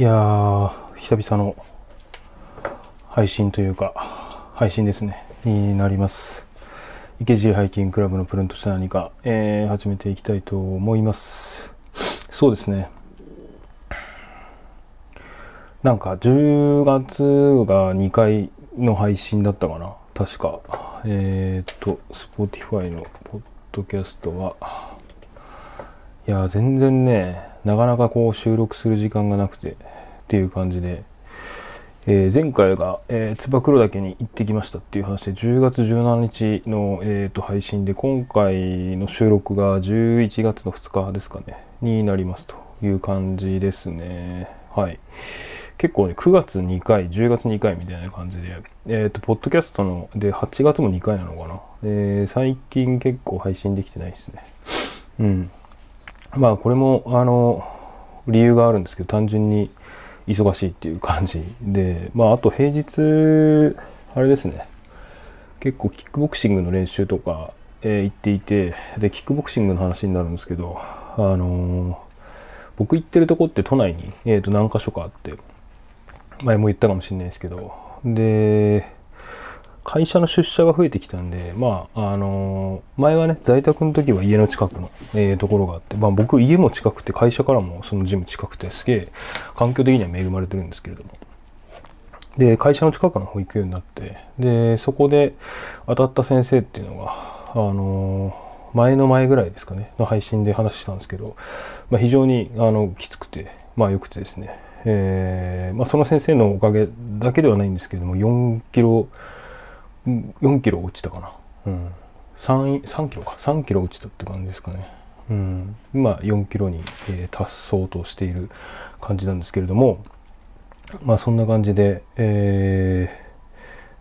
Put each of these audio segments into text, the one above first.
いやー、久々の配信というか、配信ですね、になります。池尻ハイキングクラブのプルンとした何か、えー始めていきたいと思います。そうですね。なんか10月が2回の配信だったかな確か。えーっと、Spotify のポッドキャストは、いや、全然ね、なかなかこう収録する時間がなくてっていう感じで、えー前回が、えー、燕岳に行ってきましたっていう話で10月17日の、えーと配信で今回の収録が11月の2日ですかねになりますという感じですね。はい。結構ね9月2回10月2回みたいな感じでえっ、とポッドキャストので8月も2回なのかな。で最近結構配信できてないですね。うん。まあこれもあの理由があるんですけど単純に忙しいっていう感じでまああと平日あれですね。結構キックボクシングの練習とか、えー行っていてでキックボクシングの話になるんですけどあのー僕行ってるとこって都内に、えーと何箇所かあって前も言ったかもしれないですけどで会社の出社が増えてきたんでまああの前はね在宅の時は家の近くの、えーところがあって、まあ、僕家も近くて会社からもそのジム近くてすげえ環境的には恵まれてるんですけれども。で会社の近くの保育園になってでそこで当たった先生っていうのがあの前の前ぐらいですかねの配信で話したんですけど、まあ、非常にあのきつくてまあ良くてですね、えーまあ、その先生のおかげだけではないんですけれども4キロ4キロ落ちたかな、うん、3, 3キロか。3キロ落ちたって感じですかね、うん、今4キロに、えー達そうとしている感じなんですけれどもまあそんな感じで、え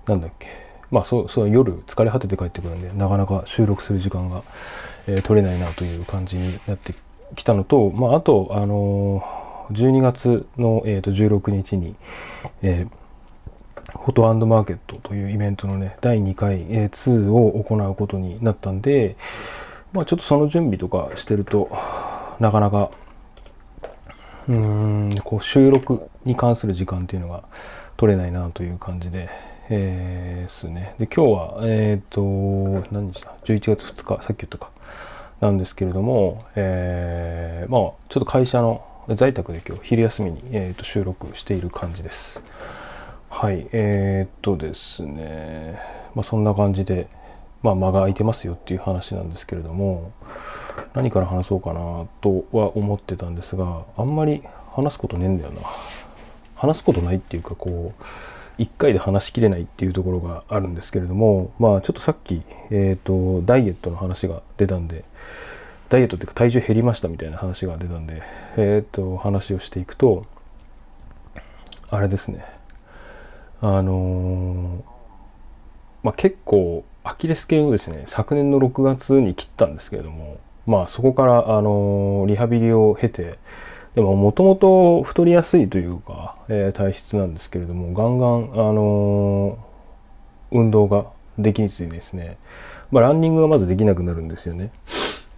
ーなんだっけ。まあそうそう夜疲れ果てて帰ってくるんでなかなか収録する時間が、えー取れないなという感じになってきたのと、まあ、あと、あのー12月の、えー、と16日に、えーフォトアンドマーケットというイベントのね、第2回、えー2を行うことになったんで、まあちょっとその準備とかしてると、なかなか、うーん、こう収録に関する時間っていうのが取れないなという感じで、えー、すね。で、今日は、えっ、と、何日だ ?11 月2日、さっき言ったか。なんですけれども、えーまあ、ちょっと会社の在宅で今日昼休みに、えー、と収録している感じです。はい、えー、っとですね、まあ、そんな感じで、まあ、間が空いてますよっていう話なんですけれども、何から話そうかなとは思ってたんですが、あんまり話すことねえんだよな。話すことないっていうか、こう、一回で話しきれないっていうところがあるんですけれども、まあ、ちょっとさっき、えー、っと、ダイエットの話が出たんで、ダイエットっていうか体重減りましたみたいな話が出たんで、えー、っと、話をしていくと、あれですね。あのーまあ、結構アキレス腱をですね昨年の6月に切ったんですけれどもまあそこから、あのーリハビリを経てでももともと太りやすいというか、えー体質なんですけれどもガンガン、あの運動ができずにですね、まあ、ランニングがまずできなくなるんですよね。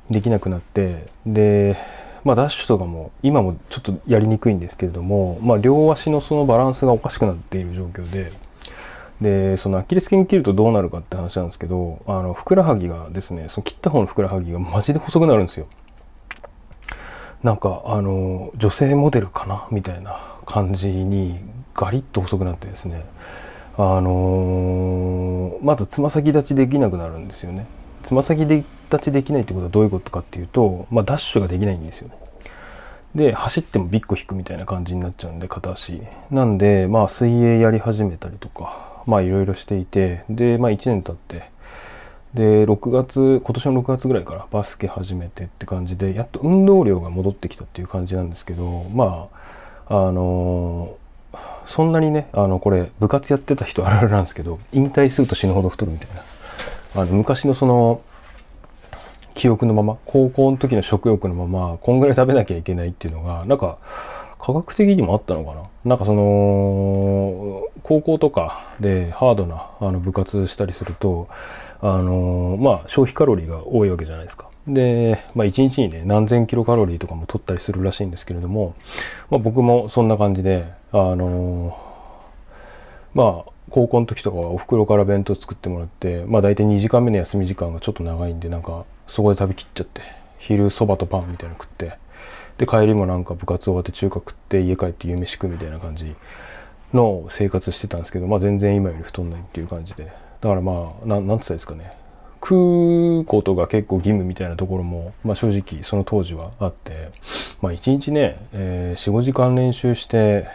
できなくなってで、まあ、ダッシュとかも今もちょっとやりにくいんですけれども、まあ、両足のそのバランスがおかしくなっている状況ででそのアキレス腱切るとどうなるかって話なんですけどあのふくらはぎがですねその切った方のふくらはぎがマジで細くなるんですよ。なんかあの女性モデルかな？みたいな感じにガリッと細くなってですねあのまずつま先立ちできなくなるんですよね。つま先立ちできないってことはどういうことかっていうと、まあ、ダッシュができないんですよね。で走ってもビッコ引くみたいな感じになっちゃうんで片足なんでまあ水泳やり始めたりとかまあいろいろしていてでまあ1年経ってで6月今年の6月ぐらいからバスケ始めてって感じでやっと運動量が戻ってきたっていう感じなんですけどまああのそんなにねあのこれ部活やってた人あるあるなんですけど引退すると死ぬほど太るみたいなあの昔のその記憶のまま高校の時の食欲のままこんぐらい食べなきゃいけないっていうのがなんか科学的にもあったのかななんかその高校とかでハードなあの部活したりするとあのまあ消費カロリーが多いわけじゃないですか。で、まあ、1日にね何千キロカロリーとかも取ったりするらしいんですけれども、まあ、僕もそんな感じであのまあ高校の時とかはお袋から弁当作ってもらってまあ大体2時間目の休み時間がちょっと長いんでなんかそこで食べきっちゃって昼そばとパンみたいなの食ってで帰りもなんか部活終わって中華食って家帰って夕飯食うみたいな感じの生活してたんですけど、まあ、全然今より太んないっていう感じで。だからまあななんつったんですかね。食うことが結構義務みたいなところも、まあ、正直その当時はあって、まあ、1日ね、えー、45時間練習して、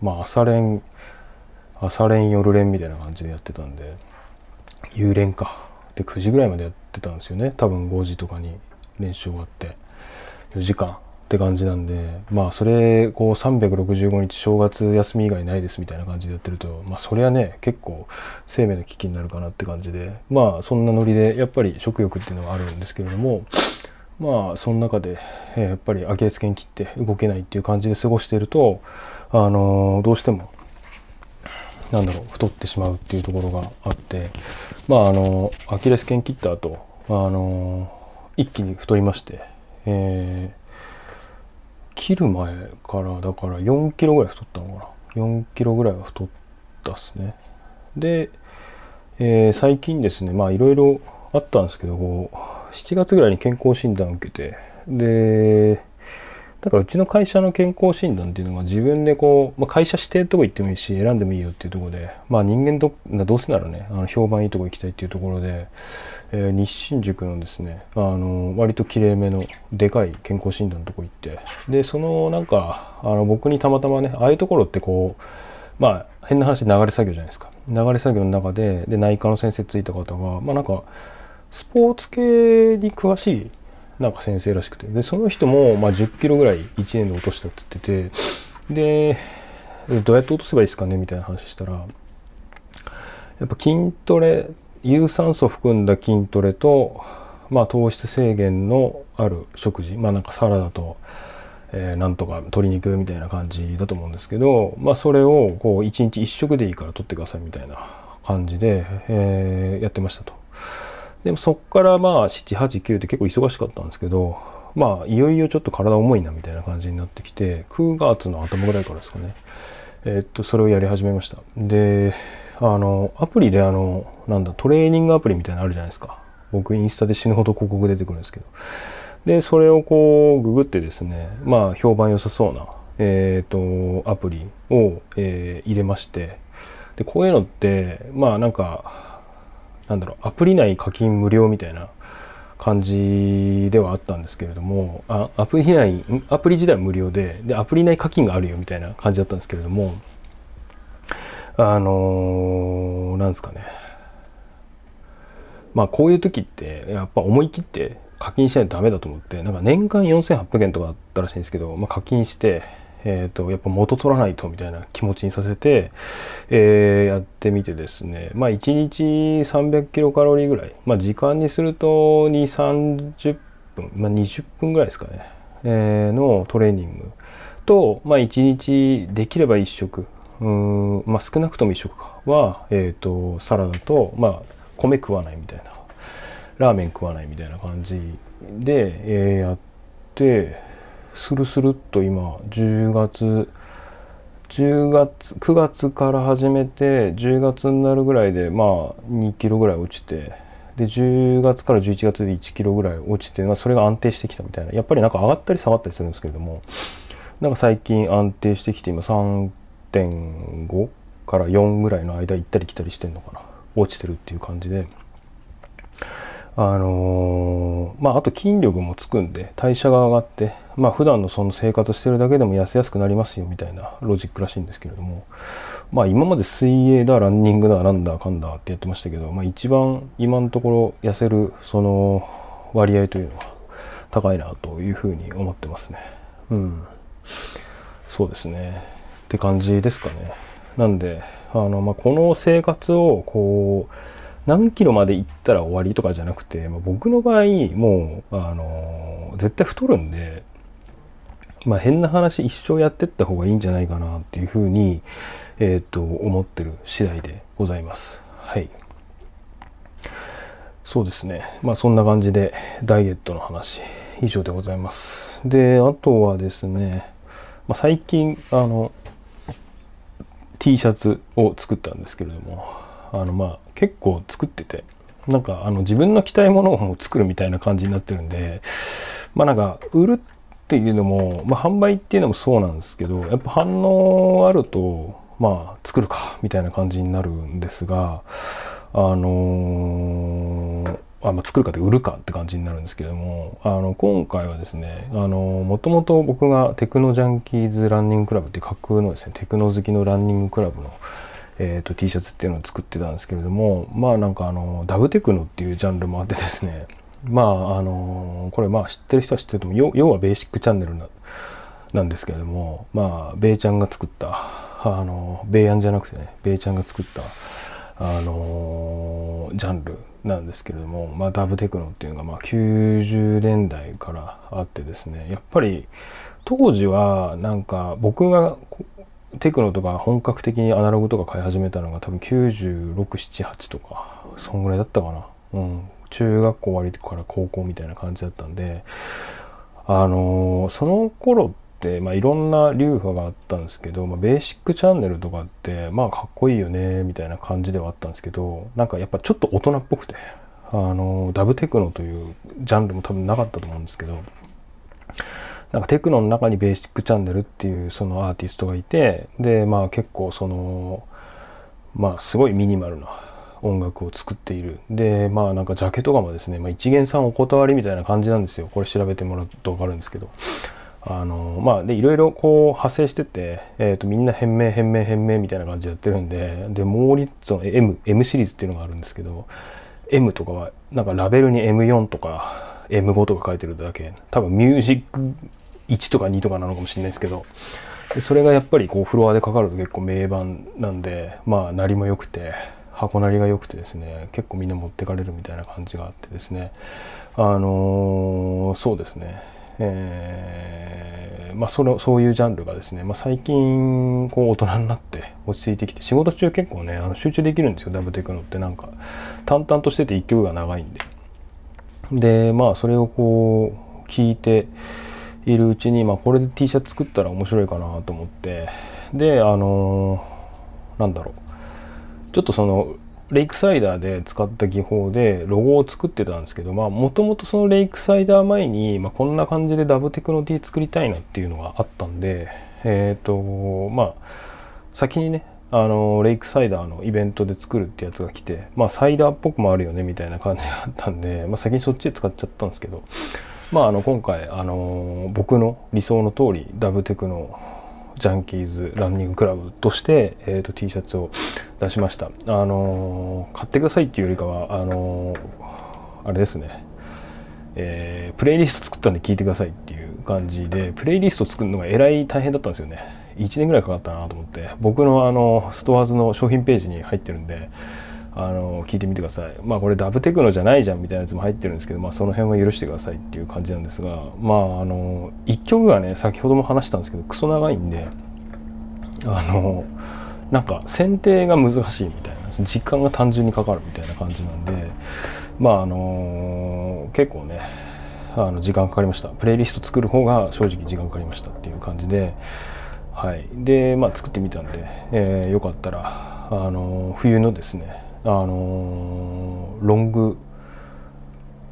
まあ、朝練朝練夜練みたいな感じでやってたんで夕練か。で9時ぐらいまでやってたんですよね。多分5時とかに練習終わって4時間って感じなんでまあそれこう365日正月休み以外ないですみたいな感じでやってるとまあそれはね結構生命の危機になるかなって感じでまあそんなノリでやっぱり食欲っていうのがあるんですけれどもまあその中で、えやっぱりアキレス腱切って動けないっていう感じで過ごしてるとあのー、どうしてもなんだろう太ってしまうっていうところがあってまああのアキレス腱切った後あの一気に太りまして、えー、切る前からだから4キロぐらい太ったのかな。4キロぐらいは太ったっすね。で、えー、最近ですねまあいろいろあったんですけどこう7月ぐらいに健康診断を受けてでだからうちの会社の健康診断っていうのが自分でこう、まあ、会社指定とこ行ってもいいし選んでもいいよっていうところで、まあ、人間どどうせならねあの評判いいとこ行きたいっていうところで、えー、日新宿のですねあの割ときれいめのでかい健康診断のとこ行ってでそのなんかあの僕にたまたまねああいうところってこうまあ変な話流れ作業じゃないですか。流れ作業の中でで内科の先生ついた方がまあなんかスポーツ系に詳しいなんか先生らしくて。でその人も、まあ、1 0キロぐらい1年で落としたって言ってて。でどうやって落とせばいいですかね？みたいな話したらやっぱ筋トレ有酸素含んだ筋トレと、まあ、糖質制限のある食事。まあなんかサラダと、えー、なんとか鶏肉みたいな感じだと思うんですけど、まあ、それをこう1日1食でいいから取ってくださいみたいな感じで、えー、やってましたと。でもそっからまあ7、8、9って結構忙しかったんですけど、まあいよいよちょっと体重いなみたいな感じになってきて、9月の頭ぐらいからですかね。え、っと、それをやり始めました。で、あの、アプリであの、なんだ、トレーニングアプリみたいなのあるじゃないですか。僕インスタで死ぬほど広告出てくるんですけど。で、それをこう、ググってですね、まあ評判良さそうな、えー、っと、アプリを、えー、入れまして、で、こういうのって、まあなんか、なんだろうアプリ内課金無料みたいな感じではあったんですけれどもあアプリ内アプリ自体無料ででアプリ内課金があるよみたいな感じだったんですけれどもあのー、なんですかね。まあこういう時ってやっぱ思い切って課金しないとダメだと思ってなんか年間4800円とかだったらしいんですけど、まあ、課金してえーと、やっぱ元取らないとみたいな気持ちにさせて、えー、やってみてですね。まあ1日300キロカロリーぐらい、まあ、時間にすると2 3 0分、まあ、20分ぐらいですかね、えー、のトレーニング。と、まあ、1日できれば1食。うん、まあ、少なくとも1食か。は、えーと、サラダと、まあ、米食わないみたいな。ラーメン食わないみたいな感じで、えー、やってスルスルっと今10月10月9月から始めて10月になるぐらいでまあ2キロぐらい落ちてで10月から11月で1キロぐらい落ちて、まあ、それが安定してきたみたいなやっぱりなんか上がったり下がったりするんですけれどもなんか最近安定してきて今3.5から4ぐらいの間行ったり来たりしてんのかな落ちてるっていう感じで。あのー、まあ、あと筋力もつくんで代謝が上がって、まあ、普段のその生活してるだけでも痩せやすくなりますよみたいなロジックらしいんですけれども、まあ、今まで水泳だランニングだなんだかんだってやってましたけど、まあ、一番今のところ痩せるその割合というのは高いなというふうに思ってますね。うん、そうですねって感じですかね。なんであの、まあ、この生活をこう何キロまで行ったら終わりとかじゃなくて、まあ、僕の場合もうあの絶対太るんで、まあ、変な話一生やってった方がいいんじゃないかなっていうふうに、えー、と思ってる次第でございます。はい。そうですね。まあそんな感じでダイエットの話以上でございます。であとはですね、まあ、最近あの T シャツを作ったんですけれどもあのまあ結構作っててなんかあの自分の着たいものを作るみたいな感じになってるんでまあなんか売るっていうのも、まあ、販売っていうのもそうなんですけどやっぱ反応あるとまあ作るかみたいな感じになるんですがあのー、あまあ、作るかって売るかって感じになるんですけどもあの今回はですねあのもともと僕がテクノジャンキーズランニングクラブっていう架空のですねテクノ好きのランニングクラブのえーと、T シャツっていうのを作ってたんですけれどもまあなんかあのダブテクノっていうジャンルもあってですねまああのこれまあ知ってる人は知ってると思う要はベーシックチャンネルななんですけれどもまあベイちゃんが作ったあのベイアンじゃなくてねベイちゃんが作ったあのジャンルなんですけれども、まあ、ダブテクノっていうのがまあ90年代からあってですねやっぱり当時はなんか僕がテクノとか本格的にアナログとか買い始めたのが多分9678とかそんぐらいだったかな。うん。中学校終わりから高校みたいな感じだったんで、あのー、その頃って、まあ、いろんな流派があったんですけど、まあ、ベーシックチャンネルとかって、まあ、かっこいいよね、みたいな感じではあったんですけど、なんかやっぱちょっと大人っぽくて、あのー、ダブテクノというジャンルも多分なかったと思うんですけど、なんかテクノの中にベーシックチャンネルっていうそのアーティストがいてでまあ結構そのまあすごいミニマルな音楽を作っている。でまあなんかジャケとかもですね、まあ、一元さんお断りみたいな感じなんですよ。これ調べてもらうと分かるんですけど。あのまあでいろいろこう派生してて、えー、とみんな変名変名変名みたいな感じでやってるんででもう一つの M, M シリーズっていうのがあるんですけど M とかはなんかラベルに M4 とか M5 とか書いてるだけ。多分ミュージック1とか2とかなのかもしれないですけど。でそれがやっぱりこうフロアでかかると結構名盤なんでまあ鳴りも良くて。箱鳴りが良くてですね結構みんな持ってかれるみたいな感じがあってですね。あのー、そうですね。えー、まあそれそういうジャンルがですね、まあ、最近こう大人になって落ち着いてきて仕事中結構ねあの集中できるんですよ。ダブテクノってなんか。淡々としてて一曲が長いんで。でまあそれをこう聞いているうちに、まあ、これで T シャツ作ったら面白いかなと思って。であのー、なんだろう。ちょっとそのレイクサイダーで使った技法でロゴを作ってたんですけどもともとそのレイクサイダー前に、まあ、こんな感じでダブテクノ T 作りたいなっていうのがあったんでえっ、ー、とまあ先にねあのレイクサイダーのイベントで作るってやつが来てまあサイダーっぽくもあるよねみたいな感じがあったんで、まあ、先にそっちで使っちゃったんですけどまあ、あの今回、あの僕の理想の通りダブテクのジャンキーズランニングクラブとして、えーと、T シャツを出しました。あの買ってくださいっていうよりかはあのあれですね、えー、プレイリスト作ったんで聞いてくださいっていう感じでプレイリスト作るのがえらい大変だったんですよね。1年ぐらいかかったなと思って僕のあのストアーズの商品ページに入ってるんであの聞いてみてください。まあこれダブテクノじゃないじゃんみたいなやつも入ってるんですけどまあその辺は許してくださいっていう感じなんですがまああの1曲がね先ほども話したんですけどクソ長いんであのなんか選定が難しいみたいな時間が単純にかかるみたいな感じなんでまああの結構ねあの時間かかりました。プレイリスト作る方が正直時間かかりましたっていう感じではい。でまあ作ってみたんで、えー、よかったらあの冬のですねあのー、ロング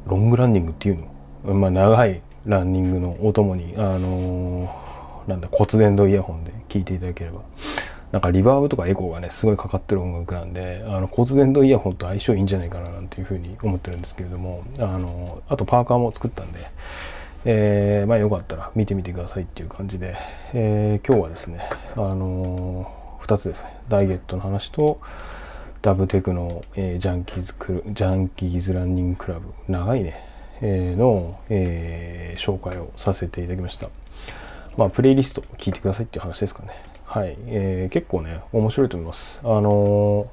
ロングランニングっていうの、まあ、長いランニングのお供に、あのー、なんだ骨伝導イヤホンで聴いていただければ。なんかリバーブとかエコーがねすごいかかってる音楽なんであの骨伝導イヤホンと相性いいんじゃないかななんていうふうに思ってるんですけれどもあのあとパーカーも作ったんで、えー、まあよかったら見てみてくださいっていう感じで、えー、今日はですねあのー、2つですね。ダイエットの話とダブテクの、えー、ジャンキーズクジャンキーズランニングクラブ長いね、えー、の、えー、紹介をさせていただきました。まあプレイリスト聞いてくださいっていう話ですかね。はい、えー、結構ね面白いと思います。あの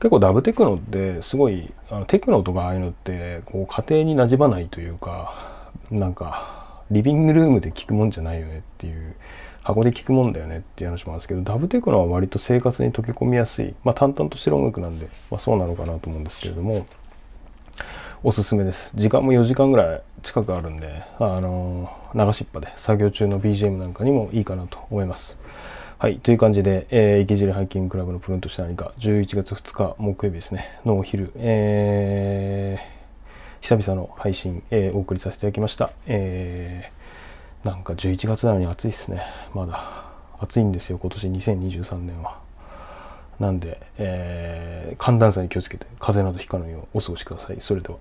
結構ダブテクノってすごいあのテクノとかああいうのってこう家庭になじまないというかなんかリビングルームで聞くもんじゃないよねっていう箱で聞くもんだよねっていう話もあるんですけどダブテクノは割と生活に溶け込みやすい、まあ、淡々としてる音楽なんで、まあ、そうなのかなと思うんですけれどもおすすめです。時間も4時間ぐらい近くあるんであの流しっぱで作業中の BGM なんかにもいいかなと思います。はいという感じで、えー、池尻ハイキングクラブのプルンとした何か11月2日木曜日ですねのお昼えー、久々の配信、えー、お送りさせていただきました。えー、なんか11月なのに暑いっすね。まだ。暑いんですよ今年。2023年は。なんで、えー、寒暖差に気をつけて風邪などひかないようお過ごしください。それでは。